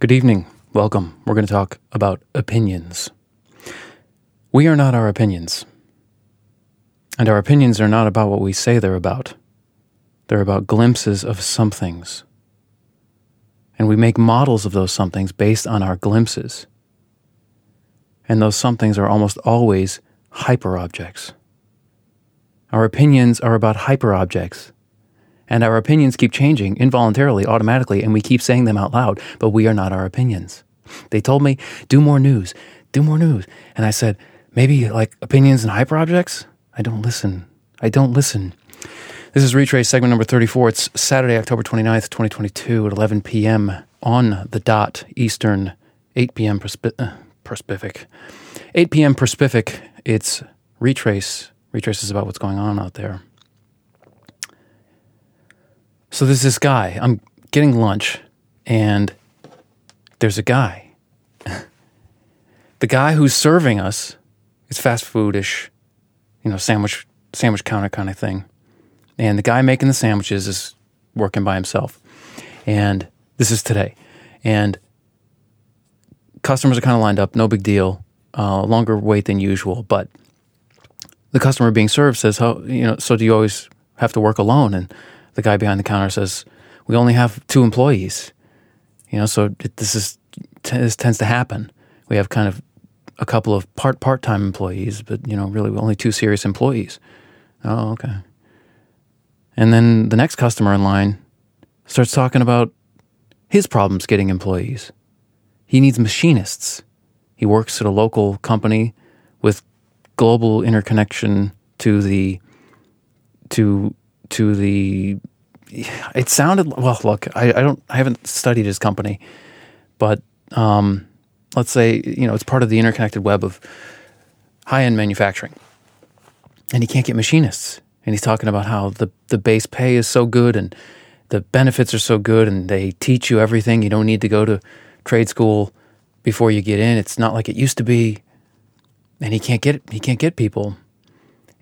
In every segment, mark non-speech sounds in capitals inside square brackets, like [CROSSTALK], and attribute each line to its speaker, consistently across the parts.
Speaker 1: Good evening. Welcome. We're going to talk about opinions. We are not our opinions. And our opinions are not about what we say they're about. They're about glimpses of somethings. And we make models of those somethings based on our glimpses. And those somethings are almost always hyperobjects. Our opinions are about hyperobjects and our opinions keep changing involuntarily, automatically, and we keep saying them out loud, but we are not our opinions. They told me, do more news, do more news. And I said, maybe like opinions and hyperobjects? I don't listen. I don't listen. This is Retrace segment number 34. It's Saturday, October 29th, 2022 at 11 p.m. on the dot Eastern, 8 p.m. Perspi- uh, Pacific. 8 p.m. Pacific. It's Retrace. Retrace is about what's going on out there. So there's this guy. I'm getting lunch, and there's a guy. [LAUGHS] the guy who's serving us, it's fast foodish, you know, sandwich sandwich counter kind of thing. And the guy making the sandwiches is working by himself. And this is today. And customers are kind of lined up, no big deal. Uh, longer wait than usual, but the customer being served says, "Oh, you know, so do you always have to work alone?" And the guy behind the counter says, "We only have two employees." You know, so it, this is this tends to happen. We have kind of a couple of part part time employees, but you know, really only two serious employees. Oh, okay. And then the next customer in line starts talking about his problems getting employees. He needs machinists. He works at a local company with global interconnection to the to to the it sounded well look I, I don't i haven't studied his company but um, let's say you know it's part of the interconnected web of high-end manufacturing. And he can't get machinists. And he's talking about how the, the base pay is so good and the benefits are so good and they teach you everything. You don't need to go to trade school before you get in. It's not like it used to be. And he can't get he can't get people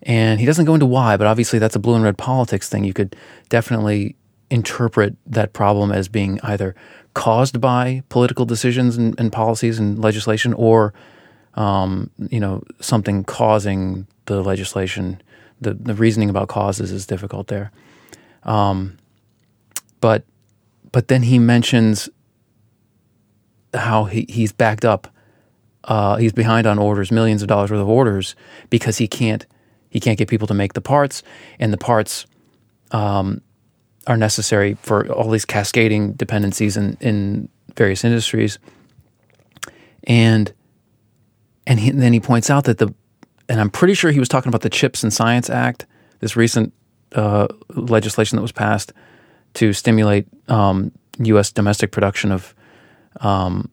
Speaker 1: and he doesn't go into why, but obviously that's a blue and red politics thing. You could definitely interpret that problem as being either caused by political decisions and, and policies and legislation, or um, you know something causing the legislation. The the reasoning about causes is difficult there, um, but but then he mentions how he, he's backed up. Uh, he's behind on orders, millions of dollars worth of orders, because he can't he can't get people to make the parts, and the parts um, are necessary for all these cascading dependencies in, in various industries. And and, he, and then he points out that the and I'm pretty sure he was talking about the Chips and Science Act, this recent uh, legislation that was passed to stimulate um, U.S. domestic production of um,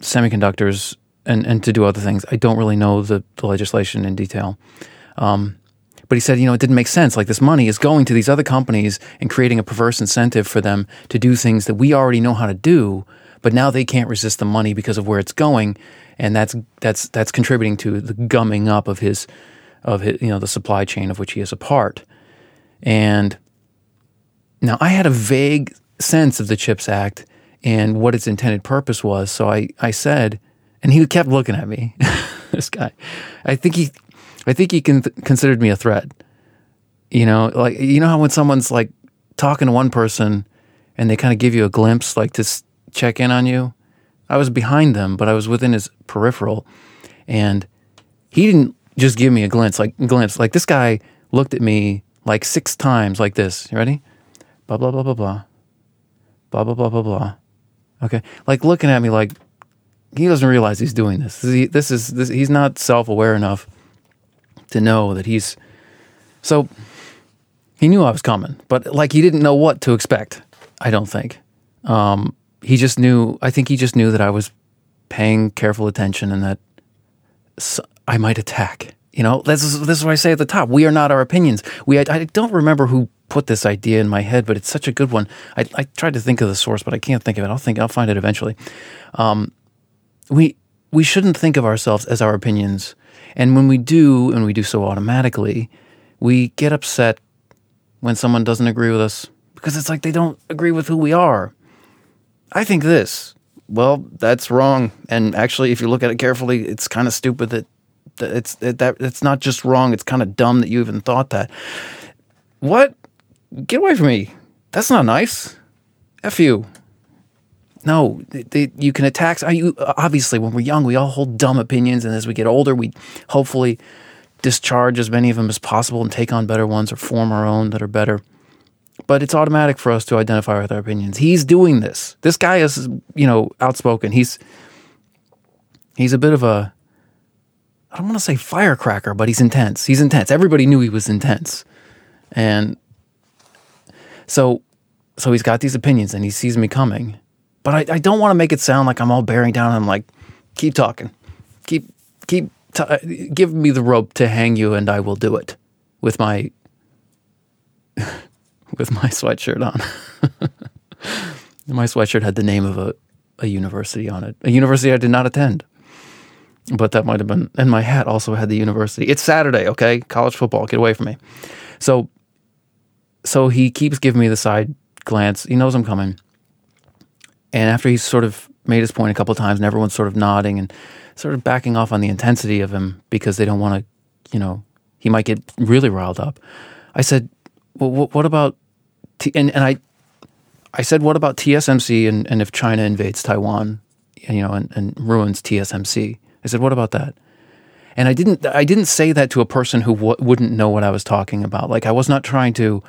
Speaker 1: semiconductors and, and to do other things. I don't really know the, the legislation in detail. Um, but he said, you know, it didn't make sense. Like this money is going to these other companies and creating a perverse incentive for them to do things that we already know how to do, but now they can't resist the money because of where it's going, and that's that's that's contributing to the gumming up of his of his, you know the supply chain of which he is a part. And now I had a vague sense of the Chips Act and what its intended purpose was, so I I said, and he kept looking at me, [LAUGHS] this guy. I think he I think he con- considered me a threat. You know, like you know how when someone's like talking to one person and they kind of give you a glimpse, like to s- check in on you. I was behind them, but I was within his peripheral, and he didn't just give me a glimpse. Like glimpse, like this guy looked at me like six times, like this. You ready? Blah blah blah blah blah, blah blah blah blah blah. Okay, like looking at me like he doesn't realize he's doing this. This is, this is this, he's not self aware enough to know that he's so he knew I was coming, but like he didn't know what to expect. I don't think. Um, he just knew. I think he just knew that I was paying careful attention and that I might attack. You know, this is this is what I say at the top. We are not our opinions. We. I, I don't remember who put this idea in my head, but it's such a good one. I, I tried to think of the source, but I can't think of it. I'll think. I'll find it eventually. Um, we we shouldn't think of ourselves as our opinions and when we do, and we do so automatically, we get upset when someone doesn't agree with us because it's like they don't agree with who we are. I think this. well, that's wrong. And actually, if you look at it carefully, it's kind of stupid that, it's that it's not just wrong. It's kind of dumb that you even thought that. What? Get away from me. That's not nice. F you. No, they, they, you can attack. You, obviously, when we're young, we all hold dumb opinions, and as we get older, we hopefully discharge as many of them as possible and take on better ones or form our own that are better. But it's automatic for us to identify with our opinions. He's doing this. This guy is, you know, outspoken. He's he's a bit of a I don't want to say firecracker, but he's intense. He's intense. Everybody knew he was intense. And so so he's got these opinions and he sees me coming. But I, I don't want to make it sound like I'm all bearing down. I'm like, keep talking, keep keep t- uh, give me the rope to hang you, and I will do it with my [LAUGHS] with my sweatshirt on. [LAUGHS] my sweatshirt had the name of a, a university on it, a university I did not attend. But that might have been, and my hat also had the university. It's Saturday, okay? College football, get away from me. So, so he keeps giving me the side glance. He knows I'm coming. And after he's sort of made his point a couple of times, and everyone's sort of nodding and sort of backing off on the intensity of him because they don't want to, you know, he might get really riled up. I said, "Well, what about?" T-? And and I, I said, "What about TSMC and, and if China invades Taiwan, you know, and, and ruins TSMC?" I said, "What about that?" And I didn't I didn't say that to a person who w- wouldn't know what I was talking about. Like I was not trying to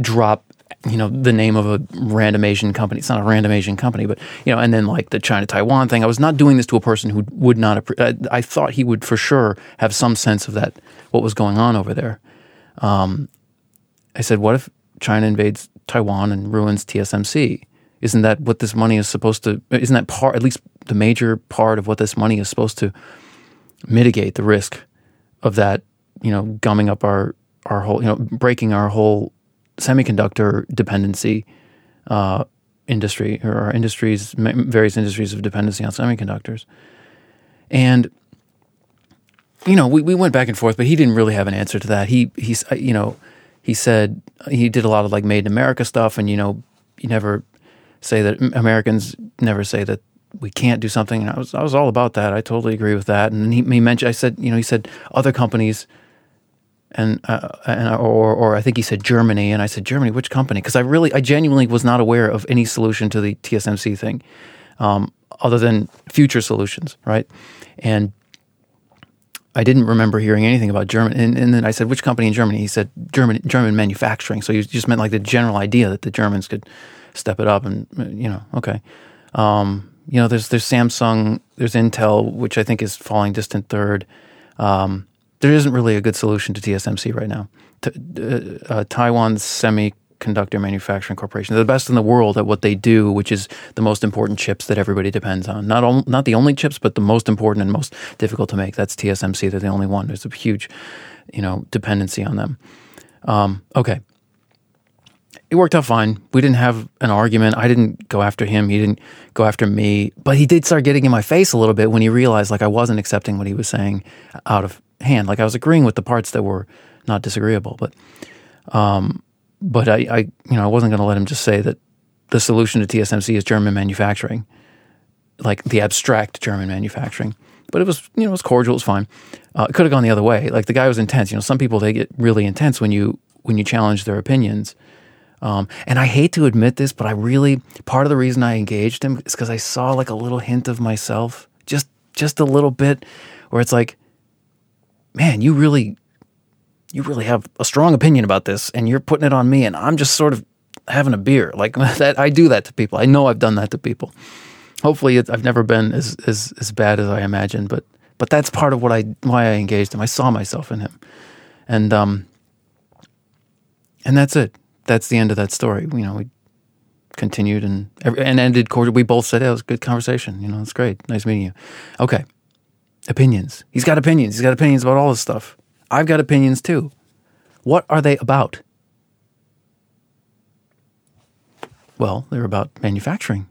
Speaker 1: drop you know the name of a random Asian company. It's not a random Asian company, but you know, and then like the China Taiwan thing. I was not doing this to a person who would not. I, I thought he would for sure have some sense of that what was going on over there. Um, I said, what if China invades Taiwan and ruins TSMC? Isn't that what this money is supposed to? Isn't that part, at least the major part of what this money is supposed to mitigate the risk of that? You know, gumming up our our whole, you know, breaking our whole semiconductor dependency uh, industry or industries, various industries of dependency on semiconductors. And you know, we, we went back and forth, but he didn't really have an answer to that. He he's you know he said he did a lot of like made in America stuff, and you know you never say that Americans never say that we can't do something. And I was I was all about that. I totally agree with that. And he, he mentioned I said you know he said other companies and uh, and or or I think he said Germany, and I said Germany, which company? Because I really, I genuinely was not aware of any solution to the TSMC thing, um, other than future solutions, right? And I didn't remember hearing anything about German. And, and, then I said, which company in Germany? He said German German manufacturing. So he just meant like the general idea that the Germans could step it up, and you know, okay. Um, you know, there's there's Samsung, there's Intel, which I think is falling distant third. Um, there isn't really a good solution to TSMC right now. T- uh, uh, Taiwan's Semiconductor Manufacturing Corporation, they're the best in the world at what they do, which is the most important chips that everybody depends on. Not on, not the only chips, but the most important and most difficult to make. That's TSMC. They're the only one. There's a huge, you know, dependency on them. Um, okay. It worked out fine. We didn't have an argument. I didn't go after him. He didn't go after me. But he did start getting in my face a little bit when he realized like I wasn't accepting what he was saying out of hand. Like I was agreeing with the parts that were not disagreeable, but um, but I, I you know I wasn't going to let him just say that the solution to TSMC is German manufacturing, like the abstract German manufacturing. But it was you know it was cordial, it was fine. Uh, it could have gone the other way. Like the guy was intense. You know, some people they get really intense when you when you challenge their opinions. Um, and I hate to admit this, but I really part of the reason I engaged him is because I saw like a little hint of myself, just just a little bit, where it's like, man, you really, you really have a strong opinion about this, and you're putting it on me, and I'm just sort of having a beer. Like [LAUGHS] that, I do that to people. I know I've done that to people. Hopefully, I've never been as, as as bad as I imagined, but but that's part of what I why I engaged him. I saw myself in him, and um, and that's it. That's the end of that story. You know, we continued and and ended cordial. We both said, "Yeah, it was a good conversation. You know, it's great. Nice meeting you." Okay, opinions. He's got opinions. He's got opinions about all this stuff. I've got opinions too. What are they about? Well, they're about manufacturing,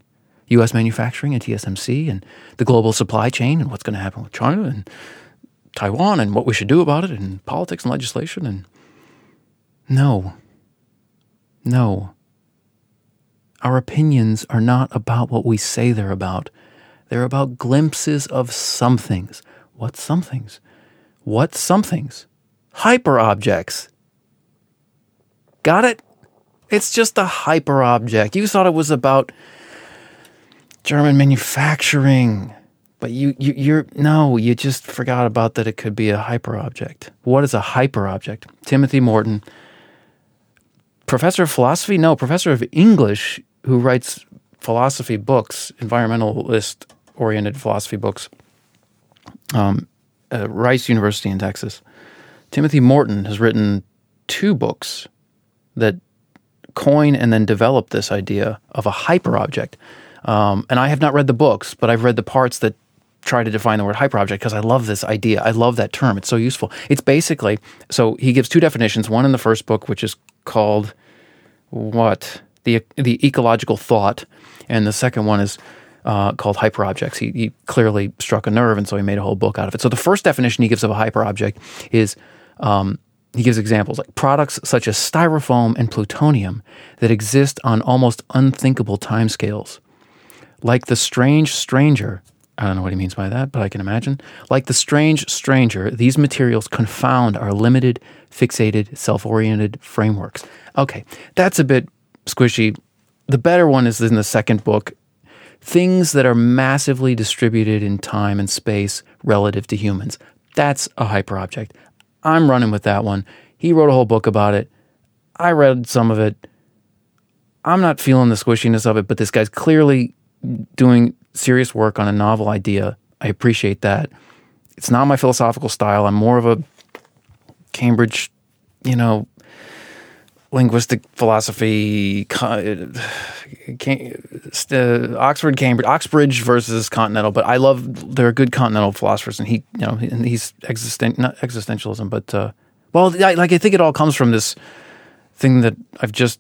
Speaker 1: U.S. manufacturing and TSMC and the global supply chain and what's going to happen with China and Taiwan and what we should do about it and politics and legislation. And no, no. Our opinions are not about what we say they're about. They're about glimpses of somethings. What somethings? What somethings? Hyperobjects. Got it? It's just a hyperobject. You thought it was about German manufacturing, but you, you you're no, you just forgot about that it could be a hyperobject. What is a hyperobject? Timothy Morton, professor of philosophy? No, professor of English who writes philosophy books, environmentalist oriented philosophy books. Um, at Rice University in Texas. Timothy Morton has written two books that coin and then develop this idea of a hyperobject. Um, and I have not read the books, but I've read the parts that try to define the word hyperobject because I love this idea. I love that term. It's so useful. It's basically so he gives two definitions. One in the first book, which is called what the the ecological thought, and the second one is uh, called hyperobjects. He, he clearly struck a nerve, and so he made a whole book out of it. So the first definition he gives of a hyperobject is um, he gives examples like products such as styrofoam and plutonium that exist on almost unthinkable timescales. Like the strange stranger, I don't know what he means by that, but I can imagine. Like the strange stranger, these materials confound our limited, fixated, self oriented frameworks. Okay, that's a bit squishy. The better one is in the second book, things that are massively distributed in time and space relative to humans. That's a hyperobject. I'm running with that one. He wrote a whole book about it. I read some of it. I'm not feeling the squishiness of it, but this guy's clearly doing serious work on a novel idea. I appreciate that. It's not my philosophical style. I'm more of a Cambridge, you know, linguistic philosophy, uh, Oxford, Cambridge, Oxbridge versus Continental. But I love there are good Continental philosophers, and he, you know, and he's existent not existentialism, but uh, well, like I think it all comes from this thing that I've just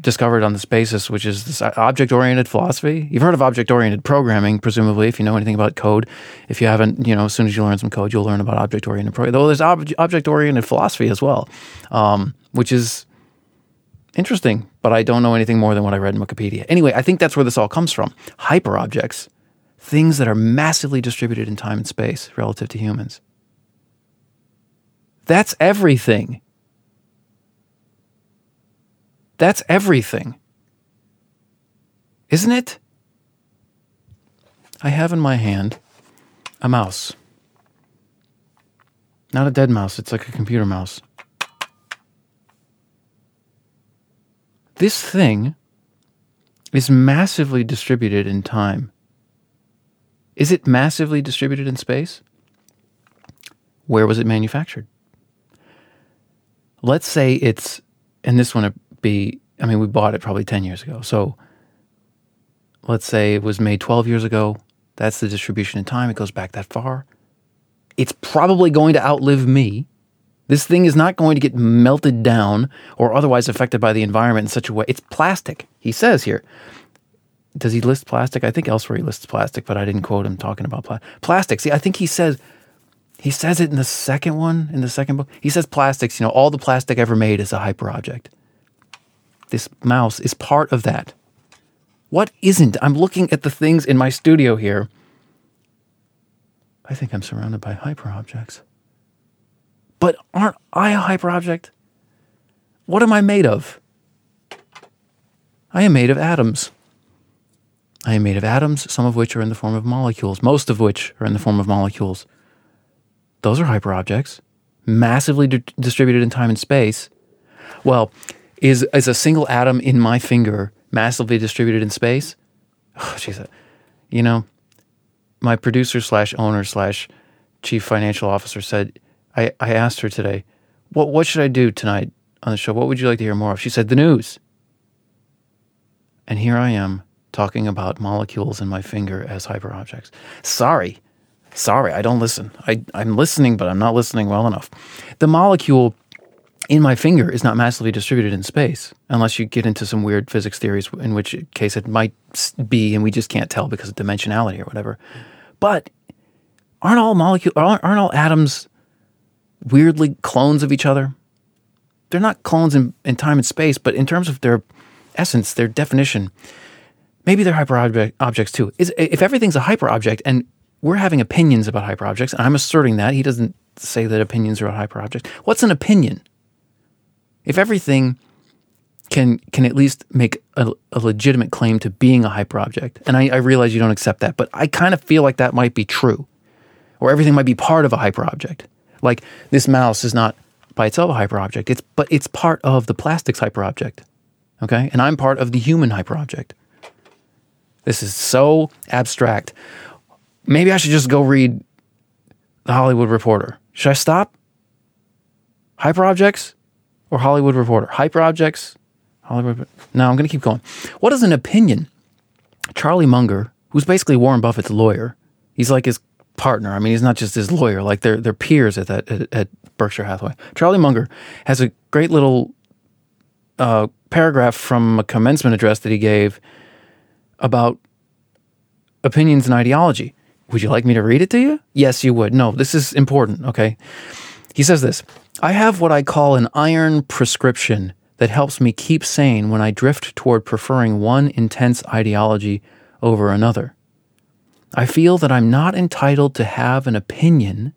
Speaker 1: discovered on this basis, which is this object oriented philosophy. You've heard of object oriented programming, presumably, if you know anything about code. If you haven't, you know, as soon as you learn some code, you'll learn about object oriented programming. Though there's ob- object oriented philosophy as well, um, which is interesting, but I don't know anything more than what I read in Wikipedia. Anyway, I think that's where this all comes from. Hyperobjects, things that are massively distributed in time and space relative to humans. That's everything. That's everything. Isn't it? I have in my hand a mouse. Not a dead mouse, it's like a computer mouse. This thing is massively distributed in time. Is it massively distributed in space? Where was it manufactured? Let's say it's, and this one would be, I mean, we bought it probably 10 years ago. So let's say it was made 12 years ago. That's the distribution in time. It goes back that far. It's probably going to outlive me. This thing is not going to get melted down or otherwise affected by the environment in such a way. It's plastic, he says here. Does he list plastic? I think elsewhere he lists plastic, but I didn't quote him talking about pla- plastic. See, I think he says he says it in the second one, in the second book. He says plastics, you know, all the plastic ever made is a hyperobject. This mouse is part of that. What isn't? I'm looking at the things in my studio here. I think I'm surrounded by hyperobjects. But aren't I a hyperobject? What am I made of? I am made of atoms. I am made of atoms, some of which are in the form of molecules, most of which are in the form of molecules. Those are hyperobjects, massively di- distributed in time and space. Well, is, is a single atom in my finger massively distributed in space? [SIGHS] Oh. You know, my producer slash owner slash chief financial officer said, I, I asked her today, what, what should I do tonight on the show? What would you like to hear more of? She said, the news. And here I am talking about molecules in my finger as hyperobjects. Sorry. Sorry, I don't listen. I, I'm listening, but I'm not listening well enough. The molecule in my finger is not massively distributed in space, unless you get into some weird physics theories, in which case it might be, and we just can't tell because of dimensionality or whatever. But aren't all molecules, aren't, aren't all atoms weirdly clones of each other. They're not clones in, in time and space, but in terms of their essence, their definition, maybe they're hyper object, objects too. Is if everything's a hyper object and we're having opinions about hyper objects, and I'm asserting that he doesn't say that opinions are a hyper object. What's an opinion? If everything can can at least make a, a legitimate claim to being a hyper object, And I, I realize you don't accept that, but I kind of feel like that might be true, or everything might be part of a hyperobject. Like this mouse is not by itself a hyperobject. It's but it's part of the plastics hyperobject. Okay, and I'm part of the human hyperobject. This is so abstract. Maybe I should just go read the Hollywood Reporter. Should I stop? Hyperobjects or Hollywood Reporter? Hyperobjects Hollywood. No, I'm going to keep going. What is an opinion? Charlie Munger, who's basically Warren Buffett's lawyer, he's like his partner. I mean, he's not just his lawyer; like they're they're peers at that at, at Berkshire Hathaway. Charlie Munger has a great little uh, paragraph from a commencement address that he gave about opinions and ideology. Would you like me to read it to you? Yes, you would. No, this is important. Okay. He says this I have what I call an iron prescription that helps me keep sane when I drift toward preferring one intense ideology over another. I feel that I'm not entitled to have an opinion.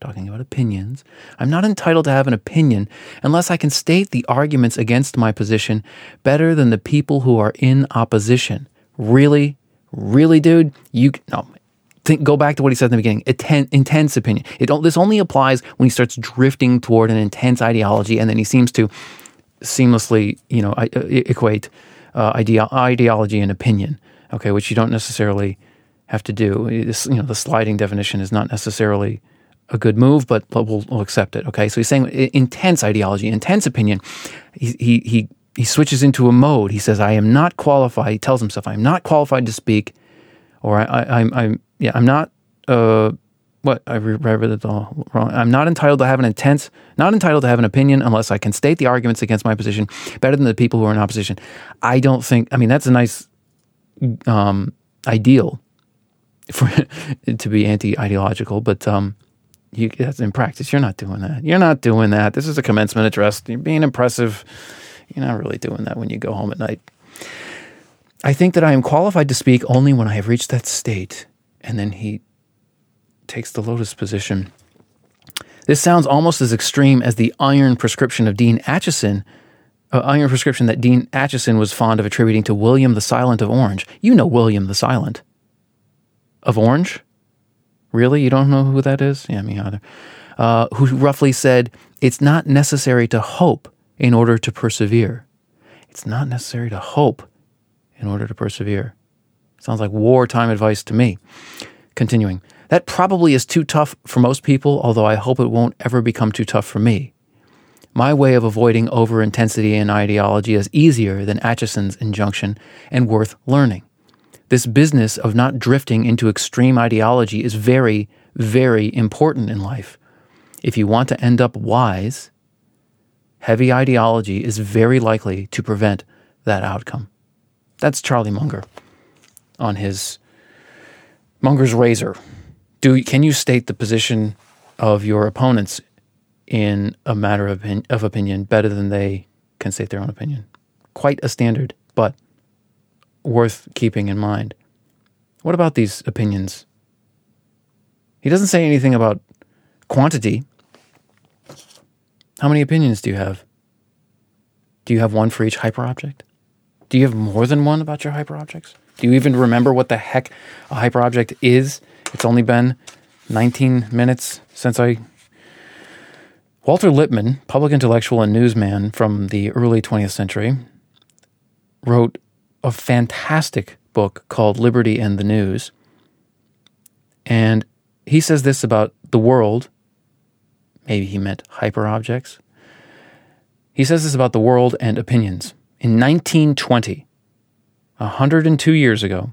Speaker 1: Talking about opinions, I'm not entitled to have an opinion unless I can state the arguments against my position better than the people who are in opposition. Really, really, dude, you no. Think, go back to what he said in the beginning. Intense opinion. It, this only applies when he starts drifting toward an intense ideology, and then he seems to seamlessly, you know, uh, equate uh, ideology and opinion. Okay, which you don't necessarily have to do. You know, the sliding definition is not necessarily a good move, but, we'll, we'll accept it. Okay, so he's saying intense ideology, intense opinion. He, he he he switches into a mode. He says, "I am not qualified." He tells himself, "I am not qualified to speak," or I, I'm I'm yeah, I'm not uh, what I read it all wrong. I'm not entitled to have an intense, not entitled to have an opinion unless I can state the arguments against my position better than the people who are in opposition. I don't think. I mean, that's a nice um, ideal for [LAUGHS] to be anti-ideological, but um, you, in practice. You're not doing that. You're not doing that. This is a commencement address. You're being impressive. You're not really doing that when you go home at night. I think that I am qualified to speak only when I have reached that state. And then he takes the lotus position. This sounds almost as extreme as the iron prescription of Dean Acheson, uh, iron prescription that Dean Acheson was fond of attributing to William the Silent of Orange. You know William the Silent of Orange? Really? You don't know who that is? Yeah, me either. Uh, who roughly said, It's not necessary to hope in order to persevere. It's not necessary to hope in order to persevere. Sounds like wartime advice to me. Continuing, that probably is too tough for most people, although I hope it won't ever become too tough for me. My way of avoiding over intensity in ideology is easier than Acheson's injunction and worth learning. This business of not drifting into extreme ideology is very, very important in life. If you want to end up wise, heavy ideology is very likely to prevent that outcome. That's Charlie Munger on his Munger's Razor do can you state the position of your opponents in a matter of, of opinion better than they can state their own opinion? Quite a standard, but worth keeping in mind. What about these opinions? He doesn't say anything about quantity. How many opinions do you have? Do you have one for each hyperobject? Do you have more than one about your hyperobjects? Do you even remember what the heck a hyperobject is? It's only been 19 minutes since I. Walter Lippmann, public intellectual and newsman from the early 20th century, wrote a fantastic book called Liberty and the News. And he says this about the world. Maybe he meant hyperobjects. He says this about the world and opinions. In 1920, 102 years ago,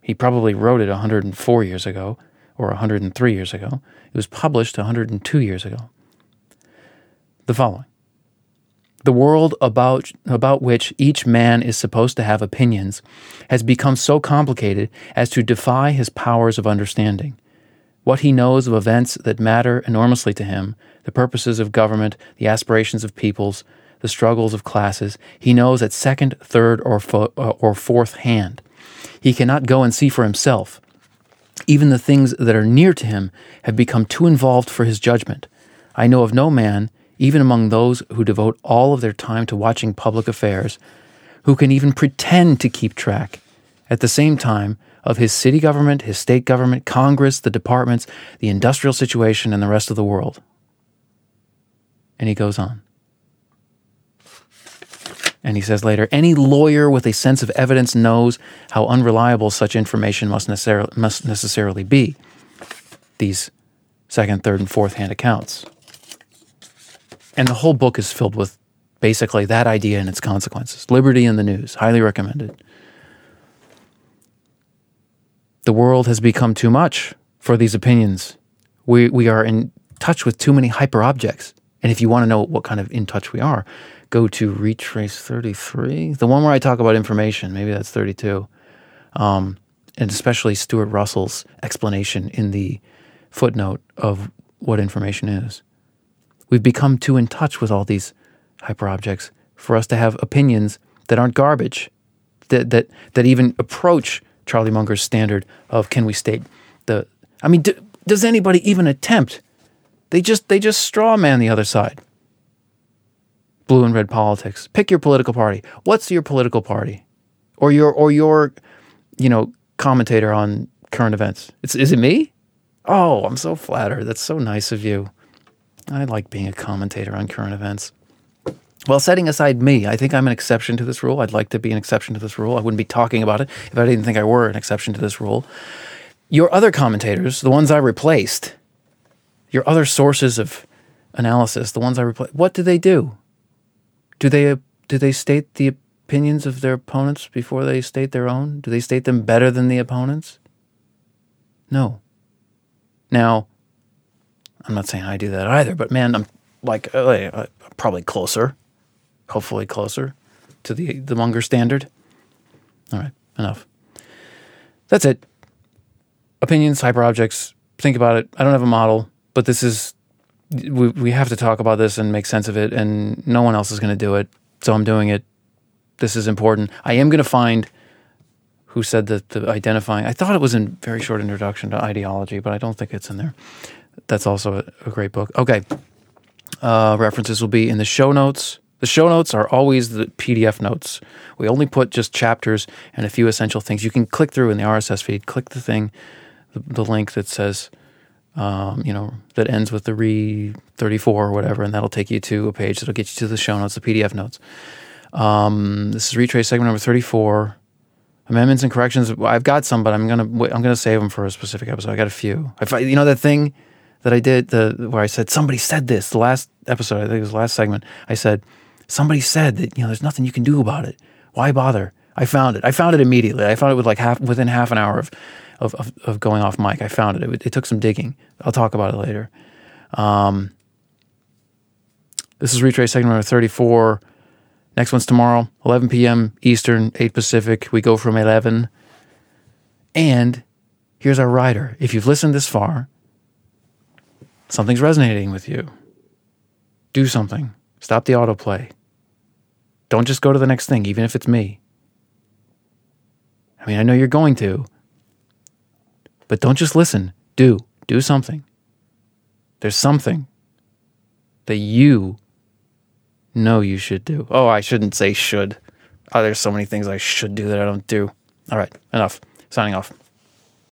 Speaker 1: he probably wrote it 104 years ago or 103 years ago. It was published 102 years ago. The following The world about, about which each man is supposed to have opinions has become so complicated as to defy his powers of understanding. What he knows of events that matter enormously to him, the purposes of government, the aspirations of peoples, the struggles of classes. He knows at second, third, or, fo- uh, or fourth hand. He cannot go and see for himself. Even the things that are near to him have become too involved for his judgment. I know of no man, even among those who devote all of their time to watching public affairs, who can even pretend to keep track at the same time of his city government, his state government, Congress, the departments, the industrial situation, and the rest of the world. And he goes on. And he says later, any lawyer with a sense of evidence knows how unreliable such information must, necessar- must necessarily be. These second, third, and fourth hand accounts. And the whole book is filled with basically that idea and its consequences. Liberty in the News, highly recommended. The world has become too much for these opinions. We, we are in touch with too many hyper objects. And if you want to know what kind of in touch we are, go to Retrace 33, the one where I talk about information. Maybe that's 32. Um, and especially Stuart Russell's explanation in the footnote of what information is. We've become too in touch with all these hyperobjects for us to have opinions that aren't garbage, that that that even approach Charlie Munger's standard of can we state the. I mean, do, does anybody even attempt? They just they just straw man the other side. Blue and red politics. Pick your political party. What's your political party, or your or your, you know, commentator on current events? It's is it me? Oh, I'm so flattered. That's so nice of you. I like being a commentator on current events. Well, setting aside me, I think I'm an exception to this rule. I'd like to be an exception to this rule. I wouldn't be talking about it if I didn't think I were an exception to this rule. Your other commentators, the ones I replaced, your other sources of analysis, the ones I replaced, what do they do? Do they do they state the opinions of their opponents before they state their own? Do they state them better than the opponents? No. Now, I'm not saying I do that either, but man, I'm like uh, uh, probably closer, hopefully closer to the the Munger standard. All right, enough. That's it. Opinions, hyperobjects. Think about it. I don't have a model, but this is we we have to talk about this and make sense of it, and no one else is going to do it, so I'm doing it. This is important. I am going to find who said that the identifying. I thought it was in very short introduction to ideology, but I don't think it's in there that's also a, a great book. Okay. Uh, references will be in the show notes. The show notes are always the PDF notes. We only put just chapters and a few essential things. You can click through in the RSS feed, click the thing, the, the link that says, um, you know, that ends with the re 34 or whatever, and that'll take you to a page that'll get you to the show notes, the PDF notes. Um, this is retrace segment number 34. Amendments and corrections. I've got some, but I'm gonna I'm gonna save them for a specific episode. I got a few. I, you know that thing that I did the where I said somebody said this. The last episode I think it was the last segment I said somebody said that you know there's nothing you can do about it. Why bother? I found it. I found it immediately. I found it with like half within half an hour of of, of, of going off mic. I found it. it. it took some digging. I'll talk about it later. Um, this is retrace segment number 34 next one's tomorrow 11 p.m Eastern 8 Pacific. We go from 11 and here's our rider. If you've listened this far Something's resonating with you. Do something. Stop the autoplay. Don't just go to the next thing, even if it's me. I mean, I know you're going to, but don't just listen. Do. Do something. There's something that you know you should do. Oh, I shouldn't say should. Oh, there's so many things I should do that I don't do. All right, enough. Signing off.